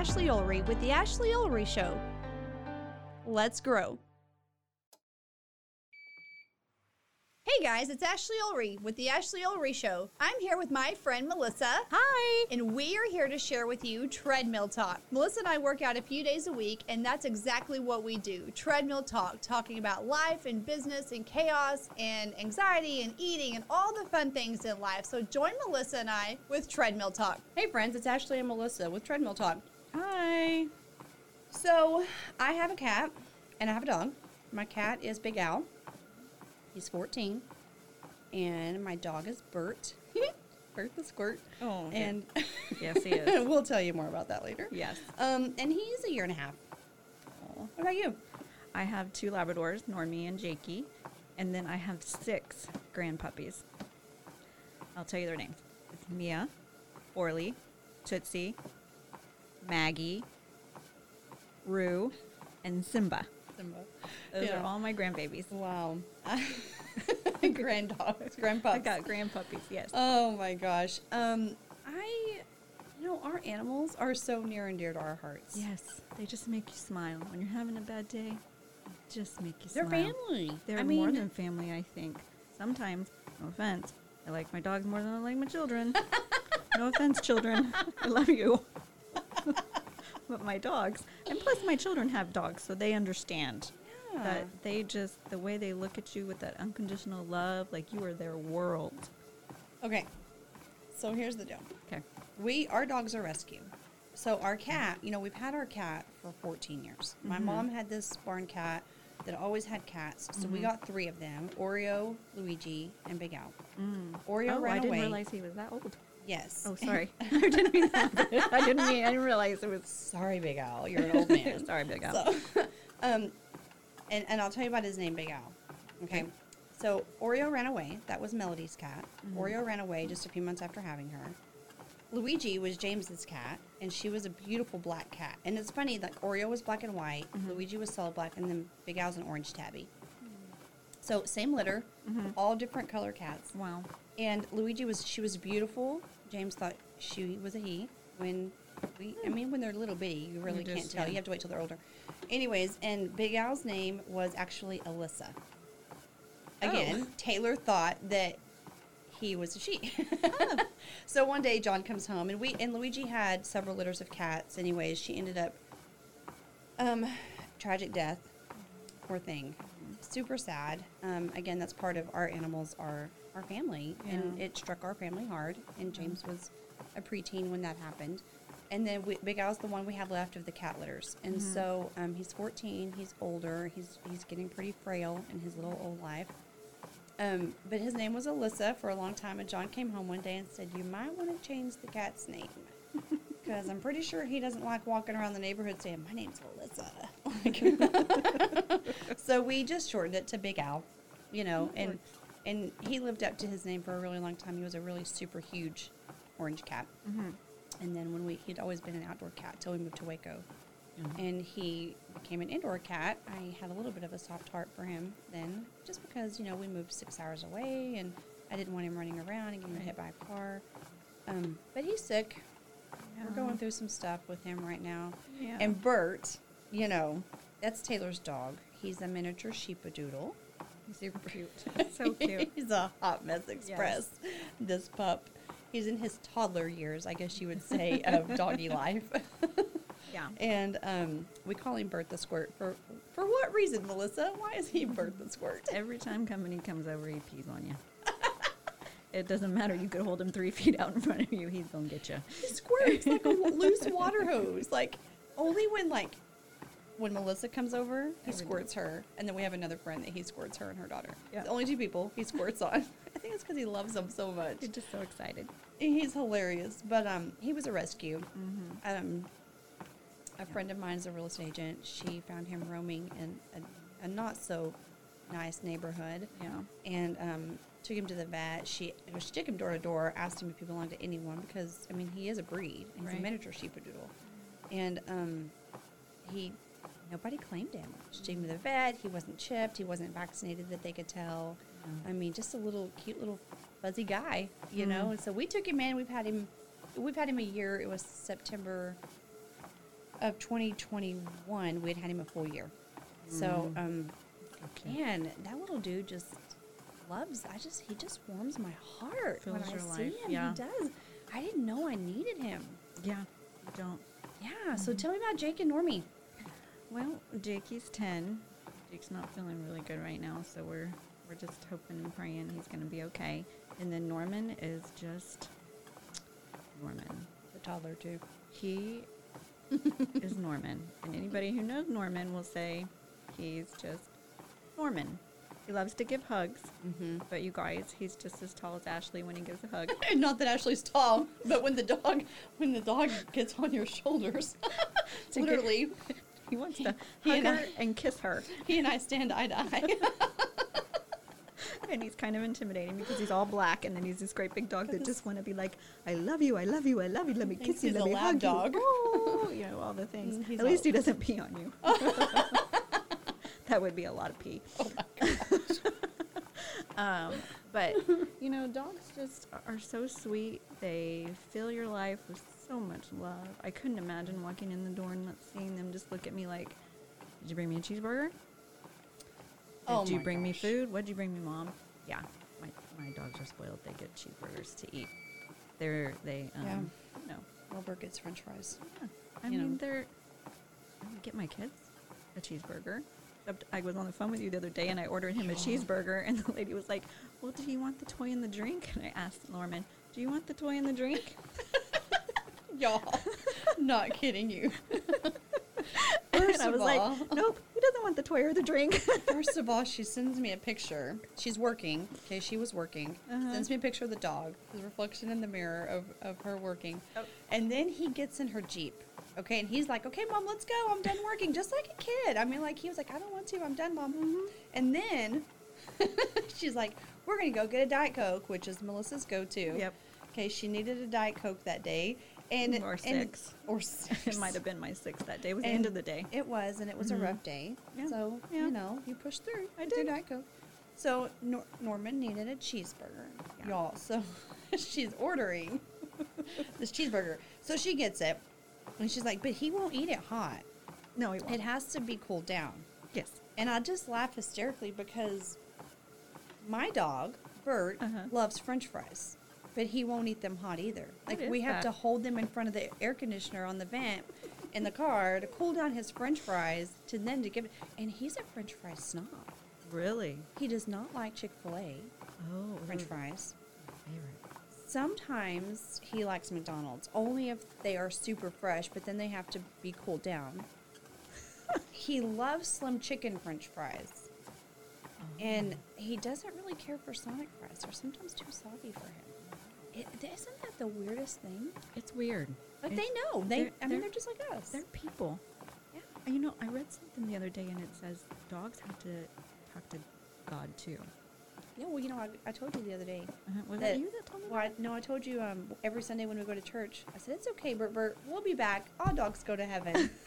Ashley Ulrey with The Ashley Ulrey Show. Let's grow. Hey guys, it's Ashley Ulrey with The Ashley Ulrey Show. I'm here with my friend Melissa. Hi. And we are here to share with you treadmill talk. Melissa and I work out a few days a week, and that's exactly what we do treadmill talk, talking about life and business and chaos and anxiety and eating and all the fun things in life. So join Melissa and I with treadmill talk. Hey friends, it's Ashley and Melissa with Treadmill Talk. Hi. So, I have a cat and I have a dog. My cat is Big Al. He's 14. And my dog is Bert. Bert the Squirt. Oh, okay. And Yes, he is. we'll tell you more about that later. Yes. Um, and he's a year and a half. What about you? I have two Labradors, Normie and Jakey, and then I have six grand puppies. I'll tell you their names. It's Mia, Orly, Tootsie, Maggie, Rue, and Simba. Simba. Those Yeah. are all my grandbabies. Wow. grand dogs, grand I got grandpuppies, yes. Oh my gosh. Um, I, you know, our animals are so near and dear to our hearts. yes, they just make you smile. When you're having a bad day, they just make you smile. They're smile. family. They're I more mean- than family, I think. Sometimes, no offense, I like my dogs more than I like my children. no offense, children. I love you. But my dogs, and plus my children have dogs, so they understand Yeah. that they just, the way they look at you with that unconditional love, like you are their world. Okay. So here's the deal. Okay. We our dogs are rescue. So our cat, you know, we've had our cat for 14 years. My Mm-hmm. mom had this barn cat that always had cats. So Mm-hmm. we got three of them: Oreo, Luigi, and Big Al. Oreo oh, ran I didn't away. realize he was that old. Yes. Oh, sorry. I didn't mean that. I didn't mean. I didn't realize it was. Sorry, Big Al. You're an old man. Sorry, Big Al. So, um, and, and I'll tell you about his name, Big Al. Okay. So Oreo ran away. That was Melody's cat. Mm-hmm. Oreo ran away just a few months after having her. Luigi was James's cat, and she was a beautiful black cat. And it's funny, like Oreo was black and white, mm-hmm. Luigi was solid black, and then Big Al's an orange tabby. Mm-hmm. So same litter, all different color cats. Wow. And Luigi was she was beautiful. James thought she was a he. When we, I mean, when they're little bitty, you really can't tell. yeah. You have to wait till they're older. Anyways, and Big Al's name was actually Alyssa. Again, Taylor thought that he was a she. so one day John comes home, and we and Luigi had several litters of cats. Anyways, she ended up um, tragic death. Poor thing. Super sad. Um, again, that's part of our animals, our our family, and it struck our family hard. And James was a preteen when that happened. And then we, Big Al's the one we have left of the cat litters, and so um, he's 14. He's older. He's he's getting pretty frail in his little old life. Um, but his name was Alyssa for a long time, and John came home one day and said, "You might want to change the cat's name." Because I'm pretty sure he doesn't like walking around the neighborhood saying, My name's Alyssa. So we just shortened it to Big Al, you know, and and he lived up to his name for a really long time. He was a really super huge orange cat. And then when we, he'd always been an outdoor cat till we moved to Waco. And he became an indoor cat. I had a little bit of a soft heart for him then, just because, you know, we moved six hours away and I didn't want him running around and getting hit by a car. Um, but he's sick. We're going through some stuff with him right now. Yeah. And Bert, you know, that's Taylor's dog. He's a miniature sheepadoodle. He's super cute. so cute. He's a hot mess express. This pup. He's in his toddler years, I guess you would say, of doggy life. Yeah. And um, we call him Bert the Squirt for for what reason, Melissa? Why is he Bert the Squirt? Every time company comes over, he pees on you. it doesn't matter. You could hold him three feet out in front of you. He's gonna get you. He squirts like a loose water hose. Like Only when like when Melissa comes over, he squirts her, and then we have another friend that he squirts her and her daughter. Yeah. The only two people he squirts on. I think it's because he loves them so much. You're just so excited. He's hilarious. But um, he was a rescue. Mm-hmm. Um, a friend of mine is a real estate agent. She found him roaming in a, a not so nice neighborhood. Yeah. And um, took him to the vet. She well, she took him door to door, asked him if he belonged to anyone because I mean he is a breed. He's Right. a miniature sheepadoodle, and um, he nobody claimed him. Him to the vet. He wasn't chipped. He wasn't vaccinated that they could tell. I mean, just a little cute little fuzzy guy, you know. Mm. And so we took him in. We've had him. We've had him a year. It was September of 2021. We had had him a full year. So, um, man, that little dude just loves. I just he just warms my heart when I your see him. yeah. He does. I didn't know I needed him. Yeah. You don't. Yeah. So tell me about Jake and Normie. Well, Jakey's ten. Jake's not feeling really good right now, so we're we're just hoping and praying he's gonna be okay. And then Norman is just Norman. The toddler too. He is Norman, and anybody who knows Norman will say he's just Norman. He loves to give hugs, Mm-hmm. but you guys, he's just as tall as Ashley when he gives a hug. Not that Ashley's tall, but when the dog when the dog gets on your shoulders, literally, He wants to He hug and her I- and kiss her. he and I stand eye to eye. and he's kind of intimidating because he's all black, and then he's this great big dog that just want to be like, "I love you, I love you, I love you, let me kiss you, let me hug dog. you." Oh, you know all the things. Mm, he's At least he doesn't pee on you. that would be a lot of pee. oh Um, but you know, dogs just are so sweet. They fill your life with so much love. I couldn't imagine walking in the door and not seeing them just look at me like, "Did you bring me a cheeseburger? Did Oh you bring me food? What'd you bring me, mom?" Yeah, my my dogs are spoiled. They get cheeseburgers to eat. They're they um, Yeah. no. Wilbur gets French fries. Yeah. I You mean, know. they're. I would get my kids a cheeseburger. Except I was on the phone with you the other day and I ordered him a cheeseburger, and the lady was like, Well, do you want the toy and the drink? And I asked Norman, Do you want the toy and the drink? Y'all, not kidding you. and First I of was all, like, Nope, he doesn't want the toy or the drink. First of all, she sends me a picture. She's working. Okay, she was working. Uh-huh. Sends me a picture of the dog, his reflection in the mirror of, of her working. Oh. And then he gets in her Jeep. Okay, and he's like, okay, mom, let's go. I'm done working. Just like a kid. I mean, like, he was like, I don't want to. I'm done, mom. Mm-hmm. And then she's like, we're going to go get a Diet Coke, which is Melissa's go to. Yep. Okay, she needed a Diet Coke that day. And, Or and- six. Or six. it might have been my sixth that day. It was the end of the day. It was, and it was Mhm. a rough day. Yeah. So, Yeah. you know, you pushed through. I did. Diet Coke. So, Nor- Norman needed a cheeseburger, Yeah. y'all. So, she's ordering this cheeseburger. So, she gets it, and she's like, but he won't eat it hot. No, he won't. It has to be cooled down. yes. And I just laugh hysterically because my dog, Bert, Uh-huh. loves french fries, but he won't eat them hot either. Like, we have that? to hold them in front of the air conditioner on the vent in the car to cool down his french fries to then to give it. And he's a french fry snob. Really? He does not like Chick fil A Oh, french fries. favorite. Sometimes he likes McDonald's, only if they are super fresh, but then they have to be cooled down. he loves slim chicken french fries. And he doesn't really care for Sonic fries. They're sometimes too soggy for him. It, isn't that the weirdest thing? It's weird. Like It's- they know. They, they're- I mean, they're- they're just like us. They're people. Yeah. You know, I read something the other day and it says dogs have to talk to God too. Yeah. Well, you know, I, I told you the other day. Uh-huh. Was that you that told me Well, I, no, I told you um, every Sunday when we go to church. I said it's okay, Bert. Bert, we'll be back. All dogs go to heaven.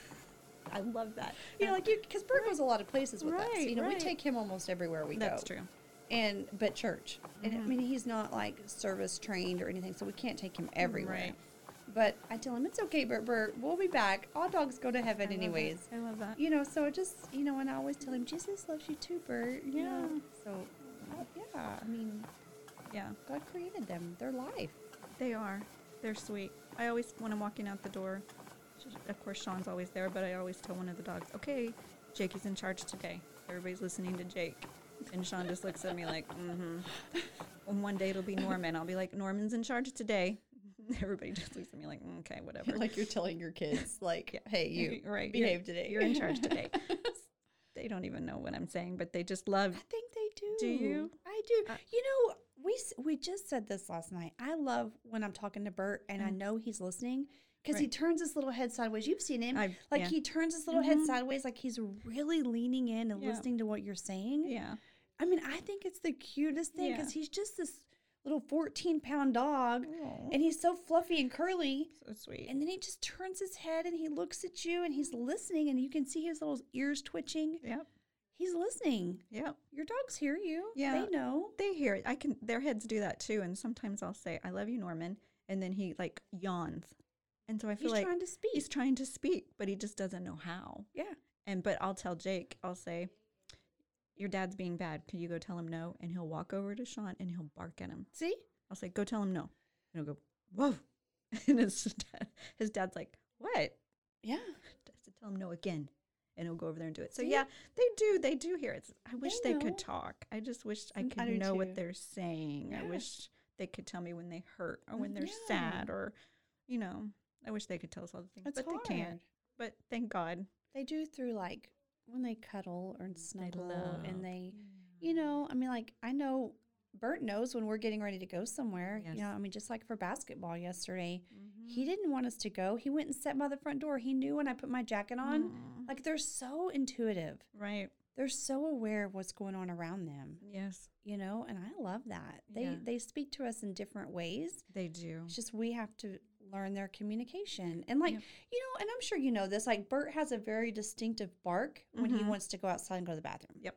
I love that. you know, like you, because Bert goes a lot of places with us. Right, You know, we take him almost everywhere we That's go. That's true. And but church, and I mean, he's not like service trained or anything, so we can't take him everywhere. Right. But I tell him it's okay, Bert. Bert, we'll be back. All dogs go to heaven I anyways. that. I love that. You know, so just you know, and I always tell him Jesus loves you too, Bert. You know, Yeah. so uh, yeah, I mean, Yeah, God created them. Their life. they are. They're sweet. I always, when I'm walking out the door, of course Sean's always there, but I always tell one of the dogs, "Okay, Jakey's in charge today. Everybody's listening to Jake." And Sean just looks at me like, "Mm-hmm." And one day it'll be Norman. I'll be like, "Norman's in charge today." Everybody just looks at me like, "Mm, okay, whatever. like you're telling your kids, like, hey, you right? you're- behave today. You're in charge today. they don't even know what I'm saying, but they just love. I think they do. Do you? I do. Uh, you know, we we just said this last night. I love when I'm talking to Bert and I Mm. know he's listening because he turns his little head sideways. You've seen him. I've- like yeah. he turns his little head Mhm. sideways, like he's really leaning in and Yeah. listening to what you're saying. Yeah, I mean, I think it's the cutest thing Yeah. because he's just this little 14 pound dog Aw. and he's so fluffy and curly. so sweet. And then he just turns his head and he looks at you and he's listening and you can see his little ears twitching. yep, He's listening. yep. Your dogs hear you. Yeah. They know. They hear it. I can. Their heads do that too. And sometimes I'll say, "I love you, Norman," and then he like yawns, and so I feel He's like trying to speak. he's trying to speak, but he just doesn't know how. yeah. And but I'll tell Jake, I'll say, Your dad's being bad. Can you go tell him no? And he'll walk over to Sean and he'll bark at him. See? I'll say, Go tell him no. And he'll go, Whoa. And his dad his dad's like, What? Yeah. I said, Tell him no again. And he'll go over there and do it. So See? yeah, they do, they do hear it. I wish They they, could talk. I just wish I Mm, could I know too. what they're saying. I wish they could tell me when they hurt or when Mm, they're yeah. sad or you know, I wish they could tell us all the things. It's but they can't. But thank God. They do through like when they cuddle or snuggle love. and they, you know, I mean, like I know Bert knows when we're getting ready to go somewhere. Yes. You know, I mean, just like for basketball yesterday, Mm-hmm. he didn't want us to go. He went and sat by the front door. He knew when I put my jacket on. Aw. Like they're so intuitive. Right. They're so aware of what's going on around them. Yes, You know, and I love that. They Yeah. they speak to us in different ways. they do. It's just we have to learn their communication. And like, you know, and I'm sure you know this, like Bert has a very distinctive bark when he Mhm. wants to go outside and go to the bathroom. Yep.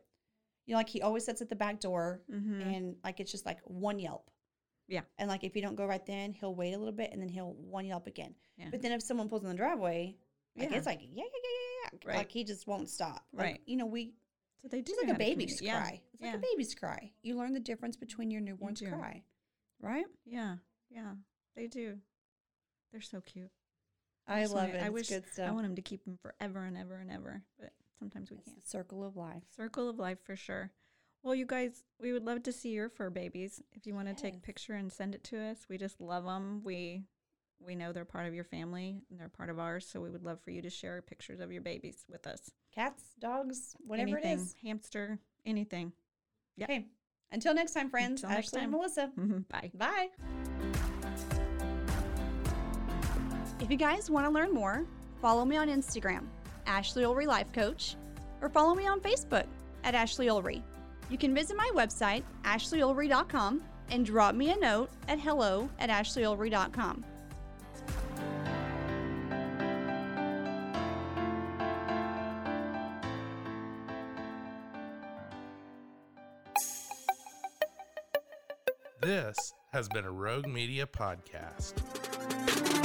You know, like he always sits at the back door Mm-hmm. and like it's just like one yelp. Yeah. And like if you don't go right then, he'll wait a little bit and then he'll one yelp again. Yeah. But then if someone pulls in the driveway, like Yeah. it's like, yeah, yeah, yeah, yeah, yeah. Right. Like he just won't stop. Like, Right. you know, we so they do. it's like a baby's cry. It's yeah. like a baby's cry. You learn the difference between your newborn's do. cry. Right? Yeah, yeah, they do. They're so cute. I, love wanna- it. I It's wish good stuff. I want them to keep them forever and ever and ever, but sometimes we It's can't. circle of life. Circle of life for sure. Well, you guys, we would love to see your fur babies. If you want to take a picture and send it to us, we just love them. We we know they're part of your family and they're part of ours, so we would love for you to share pictures of your babies with us. Cats, dogs, whatever anything, it is. hamster, anything. Yep. Okay. Until next time, friends. Until next Ashley and time. Melissa. Bye. Bye. If you guys want to learn more, follow me on Instagram, Ashley Ulrey Life Coach, or follow me on Facebook at Ashley Ulrey. You can visit my website, ashleyulrey.com, and drop me a note at hello at ashleyulrey.com. This has been a Rogue Media podcast.